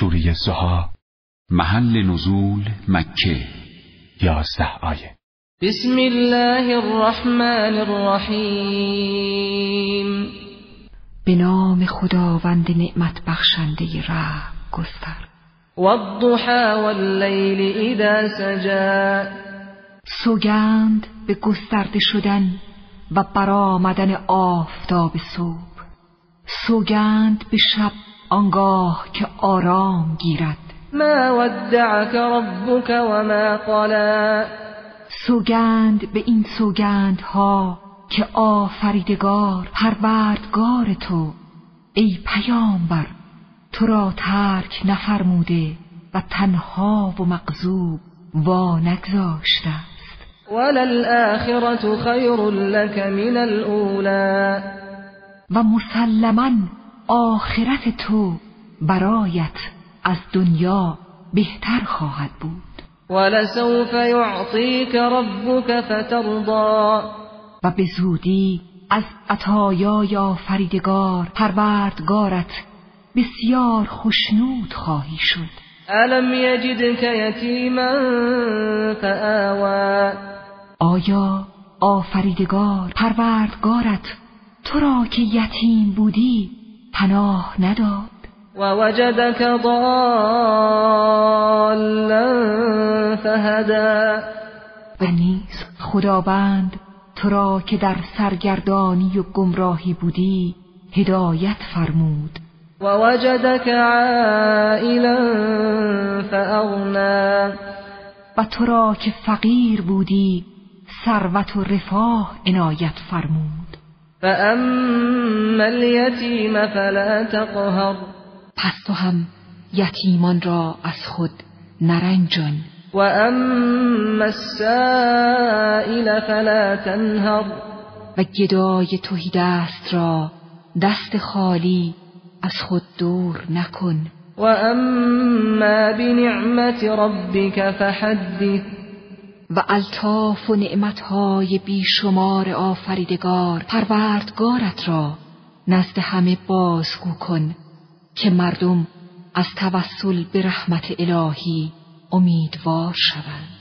سوره زها محل نزول مکه یازده آیه. بسم الله الرحمن الرحیم. به نام خداوند نعمت بخشنده رحم گستر. والضحى واللیل اذا سجا سوگند به گسترده شدن و برآمدن آفتاب صبح. سوگند به شب آنگاه که آرام گیرد. ما ودعك ربك وما قلا سوگند به این سوگندها که آفریدگار پروردگار تو. ای پیامبر تو را ترک نفرموده و تنها و مغضوب وا نگذاشته است. وللآخرة خیر لك من الاولى و مسلما آخرت تو برایت از دنیا بهتر خواهد بود. ولسوف يعطيك ربك فترضى و به زودی از عطایای آفریدگار پروردگارت بسیار خشنود خواهی شد. الم یجدك یتیما فآوى آیا آفریدگار پروردگارت تو را که یتیم بودی پناه نداد. ووجدك ضالا فهدى. و نیز خداوند تو را که در سرگردانی و گمراهی بودی هدایت فرمود. ووجدك عائلا فأغنى. و تو را که فقیر بودی ثروت و رفاه عنایت فرمود. فأما اليتيم فلا تقهر پس تو هم یتیمان را از خود نرنجان. وأما السائل فلا تنهر و گدای توهی دست را دست خالی از خود دور نکن. وأما بنعمة ربك فحدث و الطاف و نعمتهای بیشمار آفریدگار پروردگارت را نزد همه بازگو کن که مردم از توسل به رحمت الهی امیدوار شوند.